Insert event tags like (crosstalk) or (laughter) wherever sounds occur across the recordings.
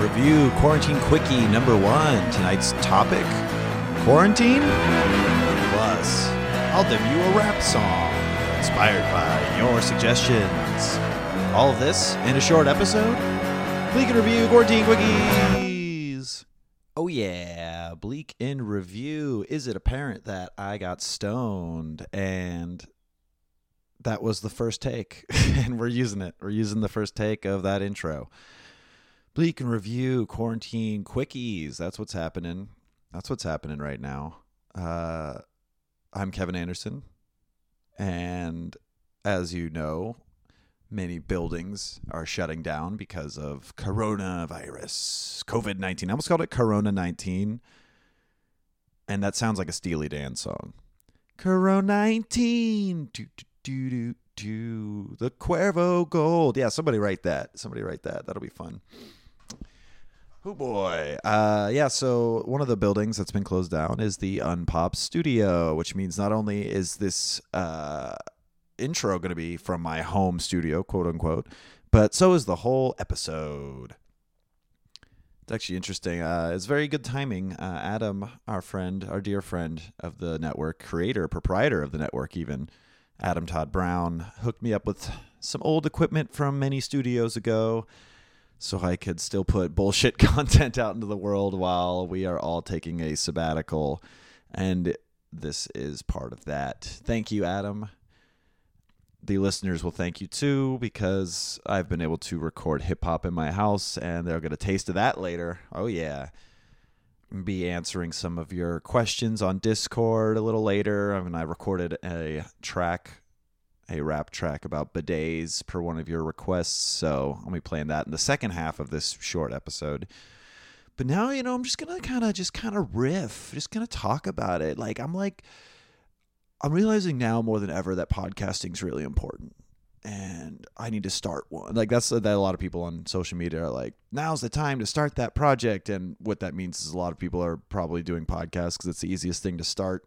Review Quarantine Quickie number one. Tonight's topic quarantine. Plus, I'll debut a rap song inspired by your suggestions. All of this in a short episode. Bleak and Review Quarantine Quickies. Oh, yeah. Bleak in Review. Is it apparent that I got stoned and that was the first take? (laughs) and we're using it. We're using the first take of that intro. Bleak and Review Quarantine Quickies. That's what's happening. That's what's happening right now. Uh, I'm Kevin Anderson. And as you know, many buildings are shutting down because of coronavirus, COVID 19. I almost called it Corona 19. And that sounds like a Steely Dan song. Corona 19. Do, do, do, do, do. The Cuervo Gold. Yeah, somebody write that. Somebody write that. That'll be fun. Oh boy. Uh, yeah, so one of the buildings that's been closed down is the Unpop Studio, which means not only is this uh, intro going to be from my home studio, quote unquote, but so is the whole episode. It's actually interesting. Uh, it's very good timing. Uh, Adam, our friend, our dear friend of the network, creator, proprietor of the network, even, Adam Todd Brown, hooked me up with some old equipment from many studios ago so I could still put bullshit (laughs) content out into the world while we are all taking a sabbatical. And this is part of that. Thank you, Adam. The listeners will thank you too because I've been able to record hip hop in my house and they'll get a taste of that later. Oh, yeah. Be answering some of your questions on Discord a little later. I mean, I recorded a track a rap track about bidets per one of your requests. So I'll be playing that in the second half of this short episode. But now, you know, I'm just gonna kind of just kind of riff, just gonna talk about it. Like I'm like, I'm realizing now more than ever that podcasting is really important, and I need to start one. Like that's that a lot of people on social media are like, now's the time to start that project, and what that means is a lot of people are probably doing podcasts because it's the easiest thing to start,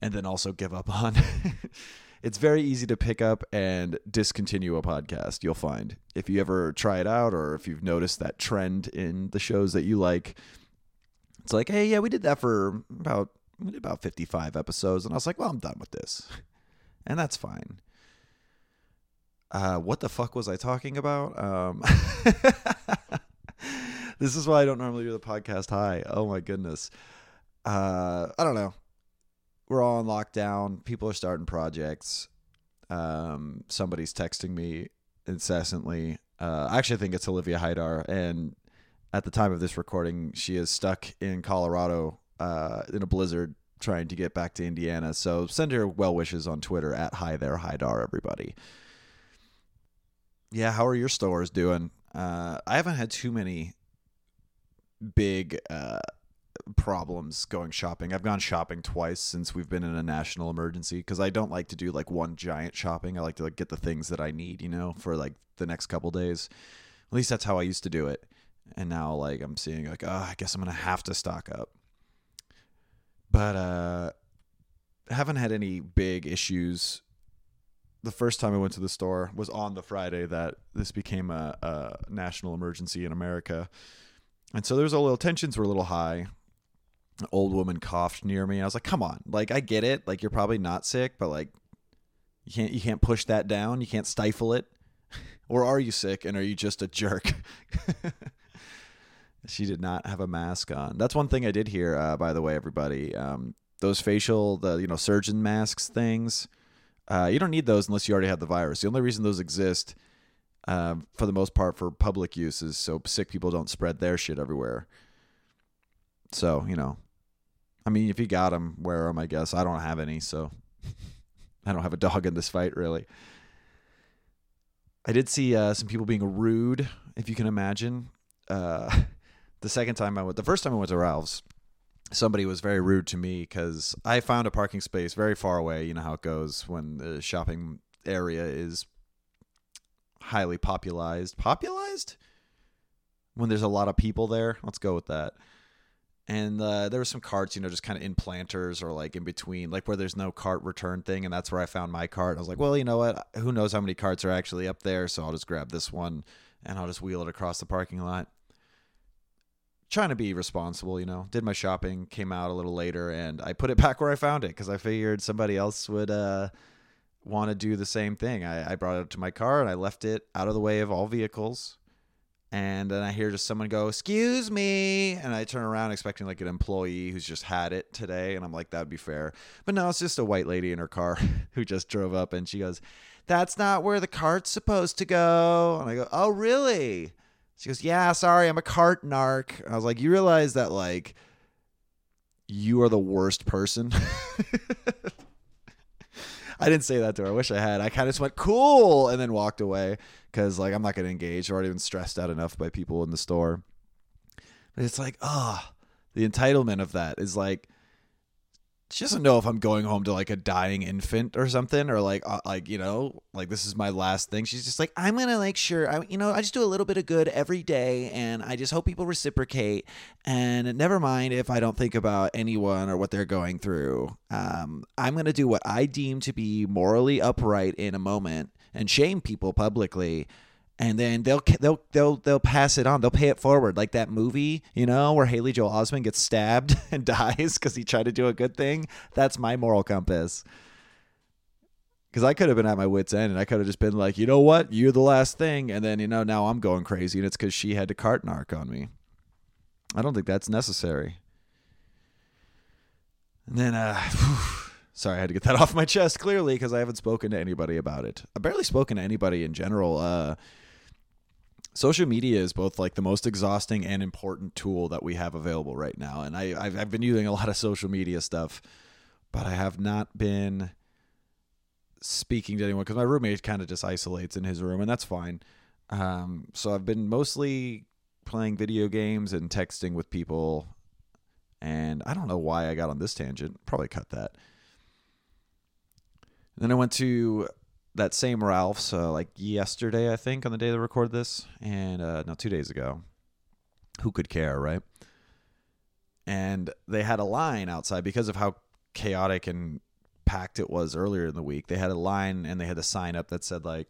and then also give up on. (laughs) it's very easy to pick up and discontinue a podcast you'll find. If you ever try it out or if you've noticed that trend in the shows that you like it's like hey yeah we did that for about we did about 55 episodes and i was like well i'm done with this. And that's fine. Uh, what the fuck was i talking about? Um, (laughs) this is why i don't normally do the podcast. High oh my goodness. Uh, i don't know we're all on lockdown. People are starting projects. Um, somebody's texting me incessantly. Uh, I actually think it's Olivia Hydar, and at the time of this recording, she is stuck in Colorado uh, in a blizzard trying to get back to Indiana. So send her well wishes on Twitter at Hi There Hydar, everybody. Yeah, how are your stores doing? Uh, I haven't had too many big uh, problems going shopping. I've gone shopping twice since we've been in a national emergency because I don't like to do like one giant shopping. I like to like get the things that I need, you know, for like the next couple days. At least that's how I used to do it. And now like I'm seeing like, oh, I guess I'm gonna have to stock up. But uh haven't had any big issues. The first time I went to the store was on the Friday that this became a, a national emergency in America. And so there's a little tensions were a little high old woman coughed near me. I was like, "Come on, like I get it. Like you're probably not sick, but like you can't you can't push that down. You can't stifle it. (laughs) or are you sick and are you just a jerk?" (laughs) she did not have a mask on. That's one thing I did hear. Uh, by the way, everybody, um, those facial, the you know surgeon masks things. Uh, you don't need those unless you already have the virus. The only reason those exist, uh, for the most part, for public use is so sick people don't spread their shit everywhere. So you know, I mean, if you got them, wear them. I guess I don't have any, so (laughs) I don't have a dog in this fight, really. I did see uh, some people being rude, if you can imagine. Uh, (laughs) the second time I went, the first time I went to Ralph's, somebody was very rude to me because I found a parking space very far away. You know how it goes when the shopping area is highly popularized. Popularized? When there's a lot of people there? Let's go with that and uh, there were some carts, you know, just kind of in planters or like in between, like where there's no cart return thing, and that's where I found my cart. I was like, well, you know what? Who knows how many carts are actually up there? So I'll just grab this one and I'll just wheel it across the parking lot. trying to be responsible, you know. Did my shopping, came out a little later, and I put it (laughs) back where I found it because I figured somebody else would uh, want to do the same thing. I, I brought it to my car and I left it out of the way of all vehicles. And then I hear just someone go, "Excuse me," and I turn around expecting like an employee who's just had it today, and I'm like, "That would be fair," but no, it's just a white lady in her car (laughs) who just drove up, and she goes, "That's not where the cart's supposed to go," and I go, "Oh, really?" She goes, "Yeah, sorry, I'm a cart narc." And I was like, "You realize that like you are the worst person?" (laughs) I didn't say that to her. I wish I had. I kind of just went cool and then walked away because like I'm not gonna engage. I've already been stressed out enough by people in the store. But it's like, ah, oh, the entitlement of that is like she doesn't know if I'm going home to like a dying infant or something, or like uh, like you know like this is my last thing. She's just like I'm gonna like sure I you know I just do a little bit of good every day, and I just hope people reciprocate. And never mind if I don't think about anyone or what they're going through. Um, I'm gonna do what I deem to be morally upright in a moment and shame people publicly and then they'll they'll they'll they'll pass it on. They'll pay it forward, like that movie, you know, where Haley Joel Osment gets stabbed (laughs) and dies because he tried to do a good thing. That's my moral compass. Because I could have been at my wits' end, and I could have just been like, you know what, you're the last thing, and then you know now I'm going crazy, and it's because she had to cart narc on me. I don't think that's necessary. And then, uh, (sighs) sorry, I had to get that (laughs) off my chest clearly because I haven't spoken to anybody about it. I've barely spoken to anybody in general. Uh, social media is both like the most exhausting and important tool that we have available right now. And I, I've, I've been using a lot of social media stuff, but I have not been speaking to anyone because my roommate kind of just isolates in his room, and that's fine. Um, so I've been mostly playing video games and texting with people. And I don't know why I got on this tangent. Probably cut that. And then I went to that same Ralph's uh, like yesterday, I think, on the day they recorded this, and uh, no, two days ago. Who could care, right? And they had a line outside because of how chaotic and packed it was earlier in the week. They had a line and they had a sign up that said like,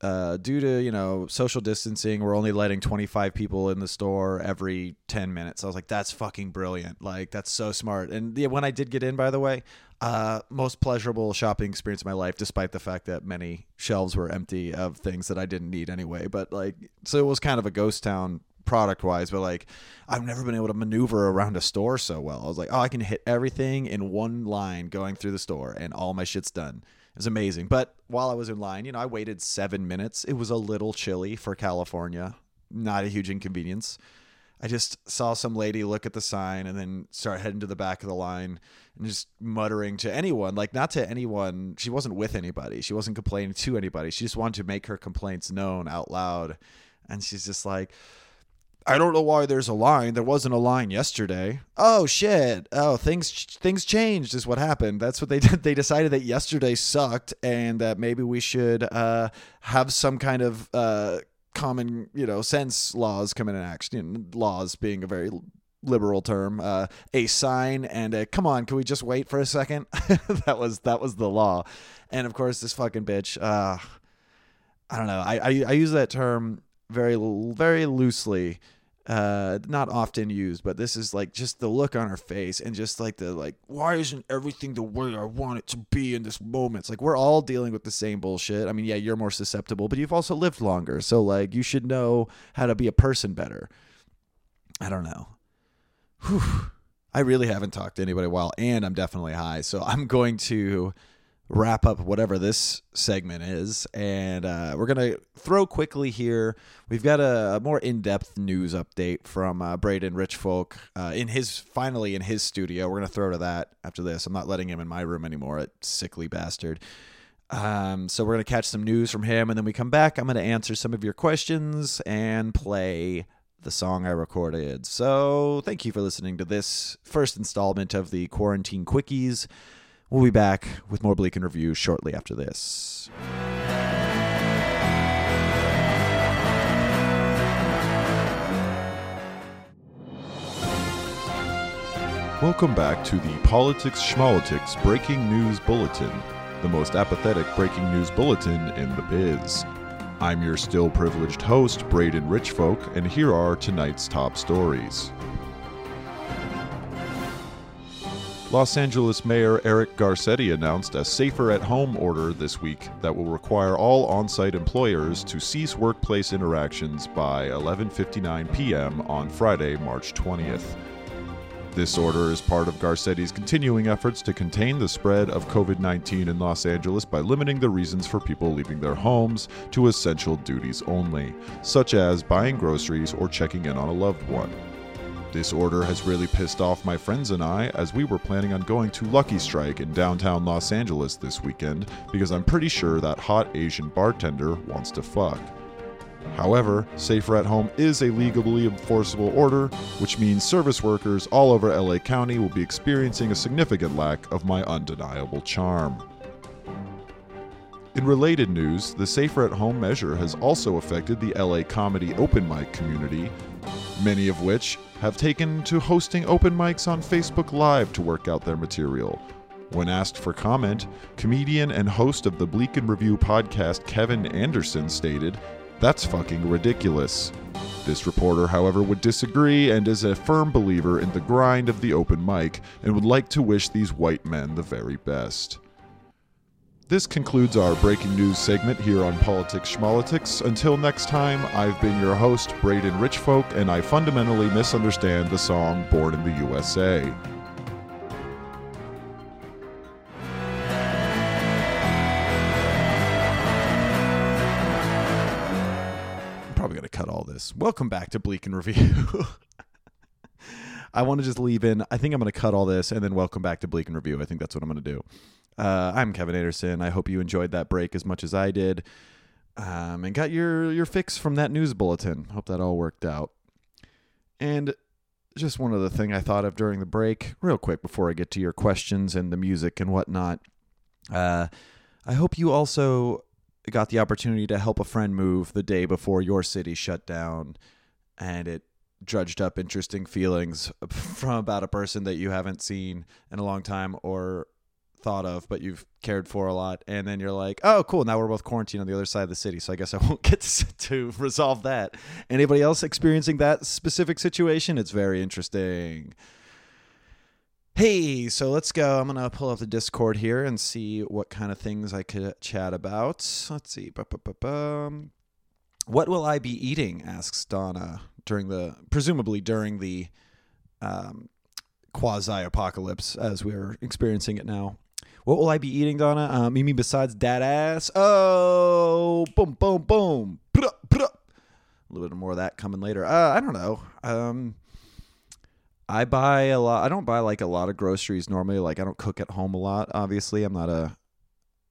uh, due to you know social distancing, we're only letting 25 people in the store every 10 minutes. I was like, that's fucking brilliant. Like that's so smart. And yeah, when I did get in, by the way, uh, most pleasurable shopping experience of my life, despite the fact that many shelves were empty of things that I didn't need anyway. But like, so it was kind of a ghost town product wise, but like I've never been able to maneuver around a store so well. I was like, oh, I can hit everything in one line going through the store and all my shit's done. Was amazing. But while I was in line, you know, I waited seven minutes. It was a little chilly for California. Not a huge inconvenience. I just saw some lady look at the sign and then start heading to the back of the line and just muttering to anyone, like not to anyone. She wasn't with anybody. She wasn't complaining to anybody. She just wanted to make her complaints known out loud. And she's just like, I don't know why there's a line. There wasn't a line yesterday. Oh shit. Oh, things things changed is what happened. That's what they (laughs) did. They decided that yesterday sucked and that maybe we should uh, have some kind of uh, common, you know, sense laws come in action. Laws being a very liberal term. Uh, a sign and a come on, can we just wait for a second? (laughs) that was that was the law. And of course, this fucking bitch. Uh, I don't know. I, I I use that term very very loosely uh not often used but this is like just the look on her face and just like the like why isn't everything the way i want it to be in this moment? It's like we're all dealing with the same bullshit. I mean yeah you're more susceptible but you've also lived longer. So like you should know how to be a person better. I don't know. Whew. i really haven't talked to anybody while and i'm definitely high so i'm going to wrap up whatever this segment is. And uh, we're going to throw quickly here. We've got a, a more in depth news update from uh, Braden Richfolk uh, in his, finally in his studio. We're going to throw to that after this. I'm not letting him in my room anymore, that sickly bastard. Um, so we're going to catch some news from him. And then we come back. I'm going to answer some of your questions and play the song I recorded. So thank you for listening to this first installment of the Quarantine Quickies. We'll be back with more Bleak and Review shortly after this. Welcome back to the Politics Schmolitics Breaking News Bulletin, the most apathetic breaking news bulletin in the biz. I'm your still privileged host, Braden Richfolk, and here are tonight's top stories. Los Angeles Mayor Eric Garcetti announced a safer at home order this week that will require all on site employers to cease workplace interactions by 11:59 p.m. on Friday, March 20th. This order is part of Garcetti's continuing efforts to contain the spread of COVID 19 in Los Angeles by limiting the reasons for people leaving their homes to essential duties only, such as buying groceries or checking in on a loved one. This order has really pissed off my friends and I as we were planning on going to Lucky Strike in downtown Los Angeles this weekend because I'm pretty sure that hot Asian bartender wants to fuck. However, Safer at Home is a legally enforceable order, which means service workers all over LA County will be experiencing a significant lack of my undeniable charm. In related news, the Safer at Home measure has also affected the LA comedy open mic community, many of which have taken to hosting open mics on Facebook Live to work out their material. When asked for comment, comedian and host of the Bleak and Review podcast Kevin Anderson stated, That's fucking ridiculous. This reporter, however, would disagree and is a firm believer in the grind of the open mic and would like to wish these white men the very best. This concludes our breaking news segment here on Politics Schmolitics. Until next time, I've been your host, Braden Richfolk, and I fundamentally misunderstand the song Born in the USA. I'm probably going to cut all this. Welcome back to Bleak and Review. (laughs) I want to just leave in, I think I'm going to cut all this and then welcome back to Bleak and Review. I think that's what I'm going to do. Uh, I'm Kevin Anderson. I hope you enjoyed that break as much as I did um, and got your, your fix from that news bulletin. Hope that all worked out. And just one other thing I thought of during the break, real quick before I get to your questions and the music and whatnot. Uh, I hope you also got the opportunity to help a friend move the day before your city shut down and it drudged up interesting feelings (laughs) from about a person that you haven't seen in a long time or thought of but you've cared for a lot and then you're like oh cool now we're both quarantined on the other side of the city so i guess i (laughs) won't get to resolve that anybody else experiencing that specific situation it's very interesting Hey, so let's go. I'm going to pull up the Discord here and see what kind of things I could chat about. Let's see. What will I be eating? asks Donna during the, presumably during the um, quasi apocalypse as we're experiencing it now. What will I be eating, Donna? Um, mean besides dad ass? Oh, boom, boom, boom. A little bit more of that coming later. Uh, I don't know. Um, I buy a lot. I don't buy like a lot of groceries normally. Like I don't cook at home a lot. Obviously, I'm not a.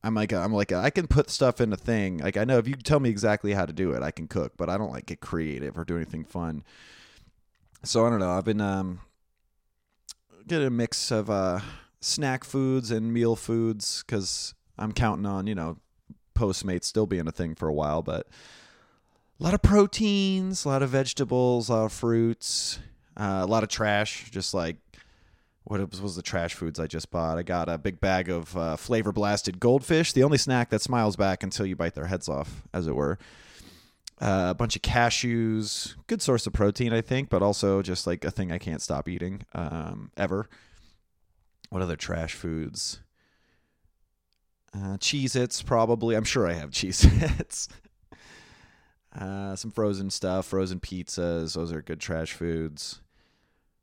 I'm like a, I'm like a, I can put stuff in a thing. Like I know if you tell me exactly how to do it, I can cook. But I don't like get creative or do anything fun. So I don't know. I've been um get a mix of uh snack foods and meal foods because I'm counting on you know Postmates still being a thing for a while, but a lot of proteins, a lot of vegetables, a lot of fruits. Uh, a lot of trash, just like what was, the trash foods I just bought. I got a big bag of uh, flavor blasted goldfish, the only snack that smiles back until you bite their heads off, as it were. Uh, a bunch of cashews, good source of protein, I think, but also just like a thing I can't stop eating um, ever. What other trash foods? Uh, Cheez Its, probably. I'm sure I have (laughs) Cheez Its. Uh, some frozen stuff, frozen pizzas. Those are good trash foods.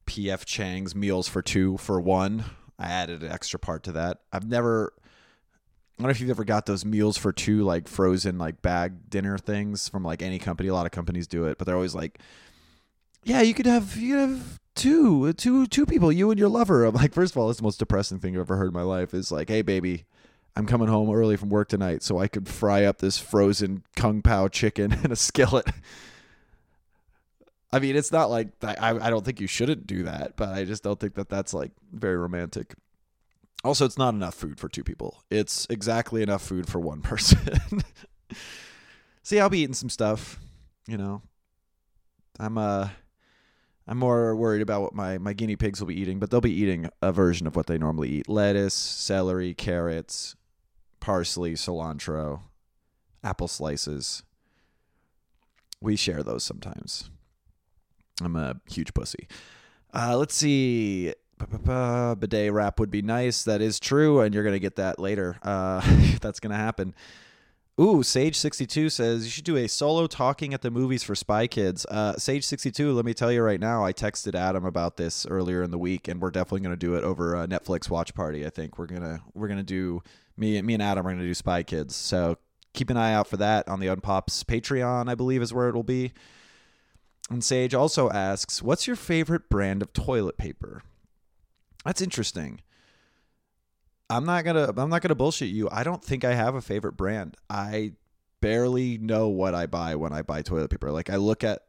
PF Chang's meals for two for one. I added an extra part to that. I've never. I don't know if you've ever got those meals for two, like frozen, like bag dinner things from like any company. A lot of companies do it, but they're always like, "Yeah, you could have you could have two, two, two people, you and your lover." I'm like, first of all, it's the most depressing thing I've ever heard in my life. Is like, "Hey, baby, I'm coming home early from work tonight, so I could fry up this frozen kung pao chicken (laughs) in a skillet." I mean, it's not like I, I don't think you shouldn't do that, but I just don't think that that's like very romantic. Also, it's not enough food for two people. It's exactly enough food for one (laughs) person. See, I'll be eating some stuff, you know. I'm uh I'm more worried about what my, my guinea pigs will be eating, but they'll be eating a version of what they normally eat. Lettuce, celery, carrots, parsley, cilantro, apple slices, We share those sometimes. I'm a huge pussy. Uh, let's see. Ba-ba-ba, Bidet rap would be nice. That is true, and you're gonna get that later. Uh, (laughs) that's gonna happen. Ooh, Sage62 says you should do a solo talking at the movies for Spy Kids. Uh, Sage62, let me tell you right now, I texted Adam about this earlier in the week, and we're definitely going to do it over a Netflix watch party. I think we're gonna we're gonna do me me and Adam are gonna do Spy Kids. So keep an eye out for that on the Unpops Patreon. I believe is where it will be. And Sage also asks, "What's your favorite brand of toilet paper?" That's interesting. I'm not gonna I'm not gonna bullshit you. I don't think I have a favorite brand. I barely know what I buy when I buy toilet paper. Like I look at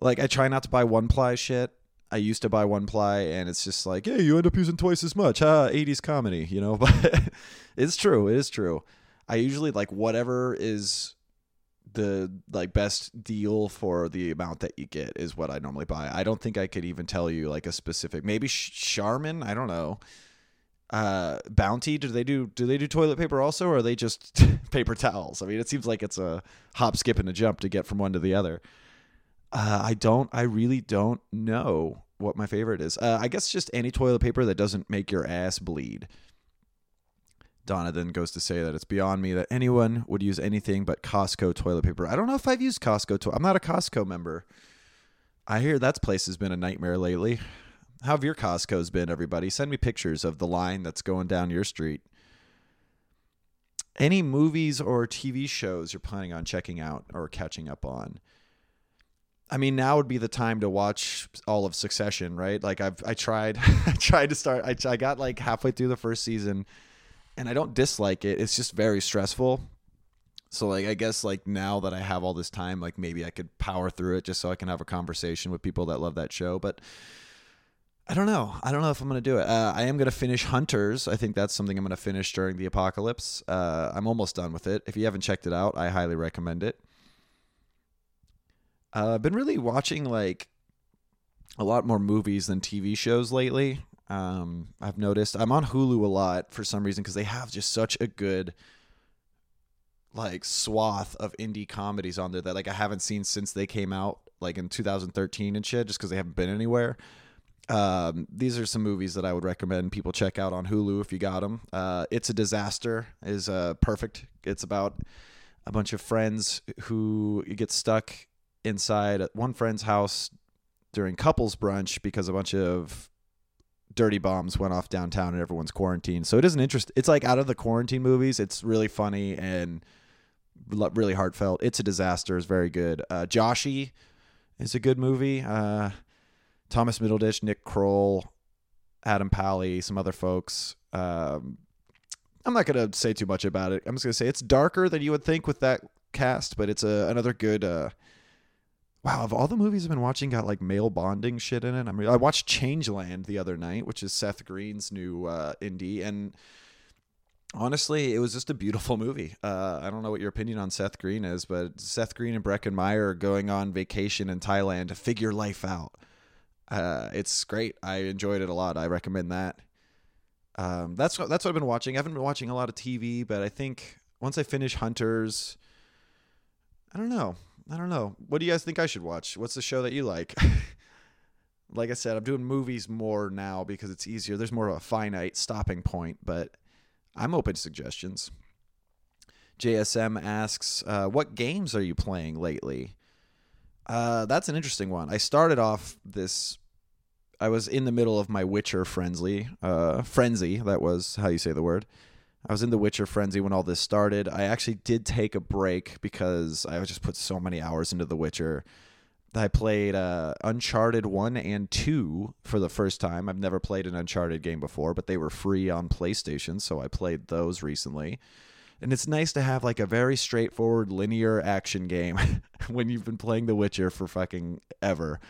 like I try not to buy one ply shit. I used to buy one ply and it's just like, hey, you end up using twice as much. Huh? 80s comedy, you know? (laughs) But it's true. It is true. I usually like whatever is the like best deal for the amount that you get is what I normally buy. I don't think I could even tell you like a specific maybe Charmin, I don't know uh, Bounty, do they do do they do toilet paper also, or are they just (laughs) paper towels? I mean, it seems like it's a hop, skip, and a jump to get from one to the other. Uh, I don't. I really don't know what my favorite is. Uh, I guess just any toilet paper that doesn't make your ass bleed. Donna then goes to say that it's beyond me that anyone would use anything but Costco toilet paper. I don't know if I've used Costco. To- I'm not a Costco member. I hear that place has been a nightmare lately. How have your Costco's been, everybody? Send me pictures of the line that's going down your street. Any movies or TV shows you're planning on checking out or catching up on? I mean, now would be the time to watch all of Succession, right? Like I've I tried (laughs) I tried to start I I got like halfway through the first season and I don't dislike it. It's just very stressful. So like I guess like now that I have all this time, like maybe I could power through it just so I can have a conversation with people that love that show, but I don't know. I don't know if I'm going to do it. Uh, I am going to finish Hunters. I think that's something I'm going to finish during the apocalypse. Uh, I'm almost done with it. If you haven't checked it out, I highly recommend it. Uh, I've been really watching like a lot more movies than TV shows lately. Um, I've noticed I'm on Hulu a lot for some reason because they have just such a good like swath of indie comedies on there that like I haven't seen since they came out like in 2013 and shit just because they haven't been anywhere um, these are some movies that I would recommend people check out on Hulu if you got them. Uh, it's a disaster is uh, perfect. It's about a bunch of friends who get stuck inside one friend's house during couples brunch because a bunch of dirty bombs went off downtown and everyone's quarantined. So it is an interest. It's like out of the quarantine movies. It's really funny and really heartfelt. It's a disaster. It's very good. Uh, Joshy is a good movie. Uh, Thomas Middleditch, Nick Kroll, Adam Pally, some other folks. Um, I'm not gonna say too much about it. I'm just gonna say it's darker than you would think with that cast, but it's a another good. Uh, wow, of all the movies I've been watching, got like male bonding shit in it. I mean, I watched Changeland the other night, which is Seth Green's new uh, indie, and honestly, it was just a beautiful movie. Uh, I don't know what your opinion on Seth Green is, but Seth Green and Breckin Meyer are going on vacation in Thailand to figure life out. Uh, it's great. I enjoyed it a lot. I recommend that. Um, that's what that's what I've been watching. I haven't been watching a lot of TV, but I think once I finish Hunters, I don't know. I don't know. What do you guys think I should watch? What's the show that you like? (laughs) like I said, I'm doing movies more now because it's easier. There's more of a finite stopping point, but I'm open to suggestions. JSM asks, uh, "What games are you playing lately?" Uh, that's an interesting one. I started off this. I was in the middle of my Witcher frenzy. Uh, frenzy. That was how you say the word. I was in the Witcher frenzy when all this started. I actually did take a break because I just put so many hours into the Witcher. I played uh, Uncharted 1 and 2 for the first time. I've never played an Uncharted game before, but they were free on PlayStation, so I played those recently and it's nice to have like a very straightforward linear action game (laughs) when you've been playing The Witcher for fucking ever.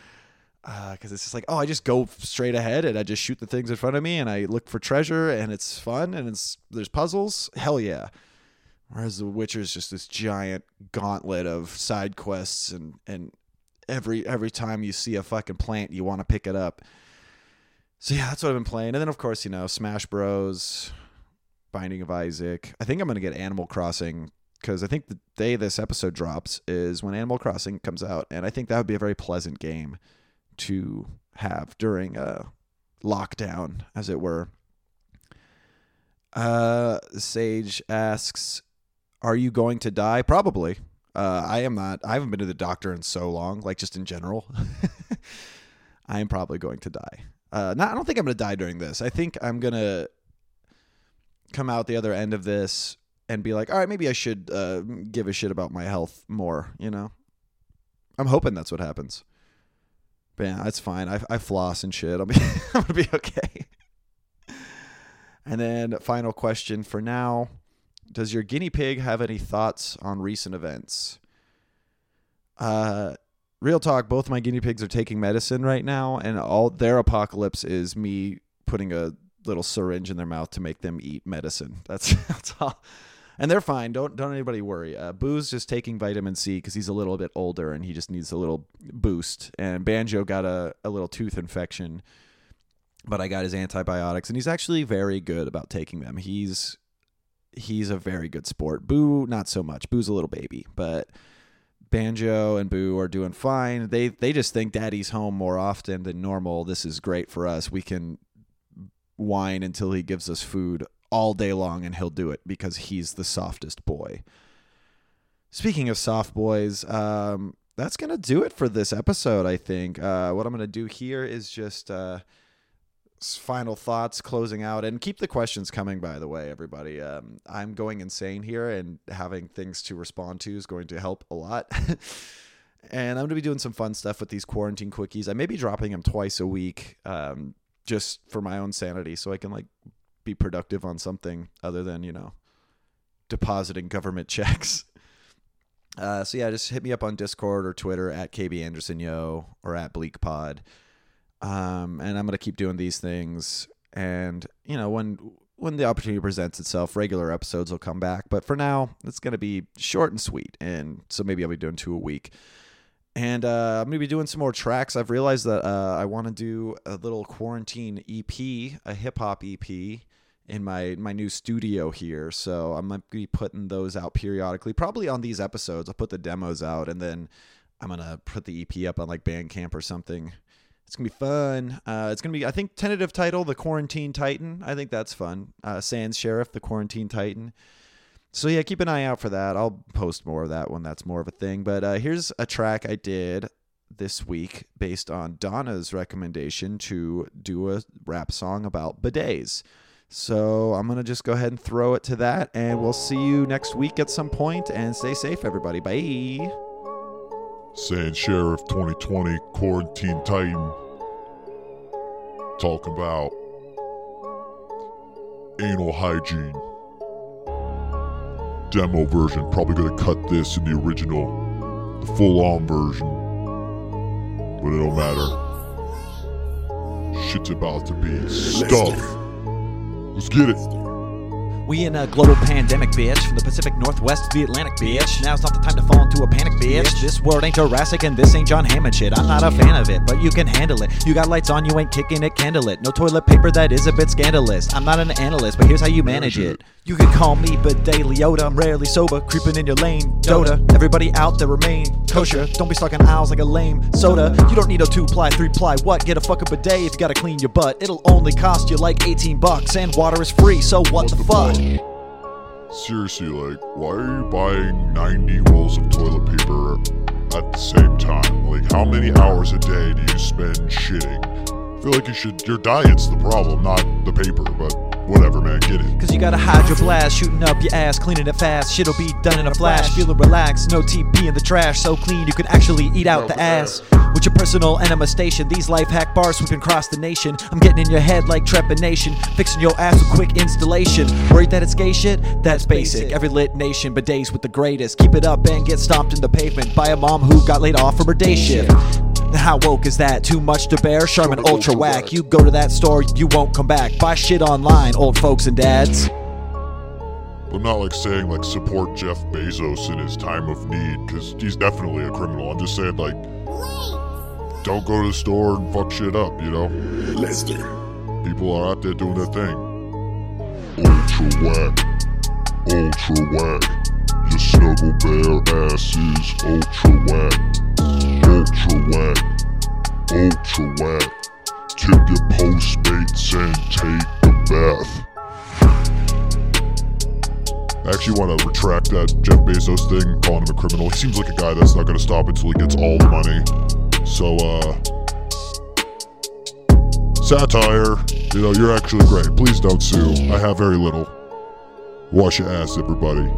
Because uh, it's just like, oh, I just go straight ahead and I just shoot the things in front of me and I look for treasure and it's fun and it's there's puzzles. Hell yeah. Whereas The Witcher is just this giant gauntlet of side quests and and every every time you see a fucking plant, you want to pick it up. So yeah, that's what I've been playing. And then of course, you know, Smash Bros. Binding of Isaac. I think I'm to get Animal Crossing because I think the day this episode drops is when Animal Crossing comes out, and I think that would be a very pleasant game to have during a lockdown, as it were. Uh, Sage asks, "Are you going to die?" Probably. Uh, I am not. I haven't been to the doctor in so long, like just in general. (laughs) I am probably going to die. Uh, not. I don't think I'm going to die during this. I think I'm going to come out the other end of this and be like, all right, maybe I should uh, give a shit about my health more. You know, I'm hoping that's what happens. But yeah, that's fine. I, I floss and shit. I'll be (laughs) I'm gonna be okay. And then final question for now: Does your guinea pig have any thoughts on recent events? Uh, real talk. Both my guinea pigs are taking medicine right now, and all their apocalypse is me putting a little syringe in their mouth to make them eat medicine. (laughs) That's that's all. And they're fine. Don't don't anybody worry. Uh, Boo's just taking vitamin C because he's a little bit older and he just needs a little boost. And Banjo got a, a little tooth infection, but I got his antibiotics, and he's actually very good about taking them. He's he's a very good sport. Boo, not so much. Boo's a little baby, but Banjo and Boo are doing fine. They they just think Daddy's home more often than normal. This is great for us. We can whine until he gives us food all day long and he'll do it because he's the softest boy. Speaking of soft boys, um, that's going to do it for this episode, I think. Uh, what I'm going to do here is just uh, final thoughts closing out and keep the questions coming, by the way, everybody. Um, I'm going insane here and having things to respond to is going to help a lot. (laughs) and I'm going to be doing some fun stuff with these quarantine quickies. I may be dropping them twice a week um, just for my own sanity so I can like be productive on something other than you know depositing government (laughs) checks. Uh, so yeah, just hit me up on Discord or Twitter at KB Anderson Yo or at Bleak Pod. Um, and I'm gonna keep doing these things. And you know when when the opportunity presents itself, regular episodes will come back. But for now, it's gonna be short and sweet. And so maybe I'll be doing two a week. And uh, I'm gonna be doing some more tracks. I've realized that uh, I want to do a little quarantine EP, a hip hop EP in my my new studio here. So I'm gonna be putting those out periodically, probably on these episodes. I'll put the demos out, and then I'm gonna put the EP up on like Bandcamp or something. It's gonna be fun. Uh, it's gonna be, I think, tentative title, the Quarantine Titan. I think that's fun. Uh, Sans Sheriff, the Quarantine Titan. So yeah, keep an eye out for that. I'll post more of that when that's more of a thing. But uh, here's a track I did this week based on Donna's recommendation to do a rap song about bidets. So I'm going to just go ahead and throw it to that. And we'll see you next week at some point. And stay safe, everybody. Bye. Sans Sheriff 2020 Quarantine Titan. Talking about anal hygiene. Demo version. Probably going to cut this in the original, the full on version. But it don't matter. Shit's about to be stuffed. Let's get it. We in a global pandemic, bitch. From the Pacific Northwest to the Atlantic, bitch. Now's not the time to fall into a panic, bitch. This world ain't Jurassic and this ain't John Hammond shit. I'm not a fan of it, but you can handle it. You got lights on, you ain't kicking it, candle it. No toilet paper, that is a bit scandalous. I'm not an analyst, but here's how you manage it. You can call me Bidet Leota. I'm rarely sober, creeping in your lane. Dota. Everybody out there remain kosher. Don't be stuck in aisles like a lame soda. You don't need a two ply, three ply. What? Get a fucking bidet if you gotta clean your butt. It'll only cost you like 18 bucks, and water is free. So what, the fuck? Seriously, like, why are you buying 90 rolls of toilet paper at the same time? Like, how many hours a day do you spend shitting? I feel like you should. Your diet's the problem, not the paper, but Whatever, man, get it. Cause you got a hydro blast shooting up your ass, cleaning it fast. Shit'll be done in a flash. Feeling relaxed, no TP in the trash. So clean you can actually eat out the ass. With your personal enema station, these life hack bars sweeping across the nation. I'm getting in your head like trepanation, fixing your ass with quick installation. Worried that it's gay shit? That's basic. Every lit nation, bidets with the greatest. Keep it up and get stomped in the pavement by a mom who got laid off from her day shift. How woke is that? Too much to bear? Charmin Ultra Whack. You go to that store, you won't come back. Buy shit online, old folks and dads. I'm not like saying like support Jeff Bezos in his time of need, because he's definitely a criminal. I'm just saying like, don't go to the store and fuck shit up, you know? Lester. People are out there doing their thing. Ultra whack. Ultra whack. You're snuggle bear ass is ultra wet. Ultra wet. Ultra wet. Tip your Postmates and take a bath. I actually want to retract that Jeff Bezos thing, calling him a criminal. He seems like a guy that's not going to stop until he gets all the money. So, uh, satire, you know, you're actually great. Please don't sue. I have very little. Wash your ass, everybody.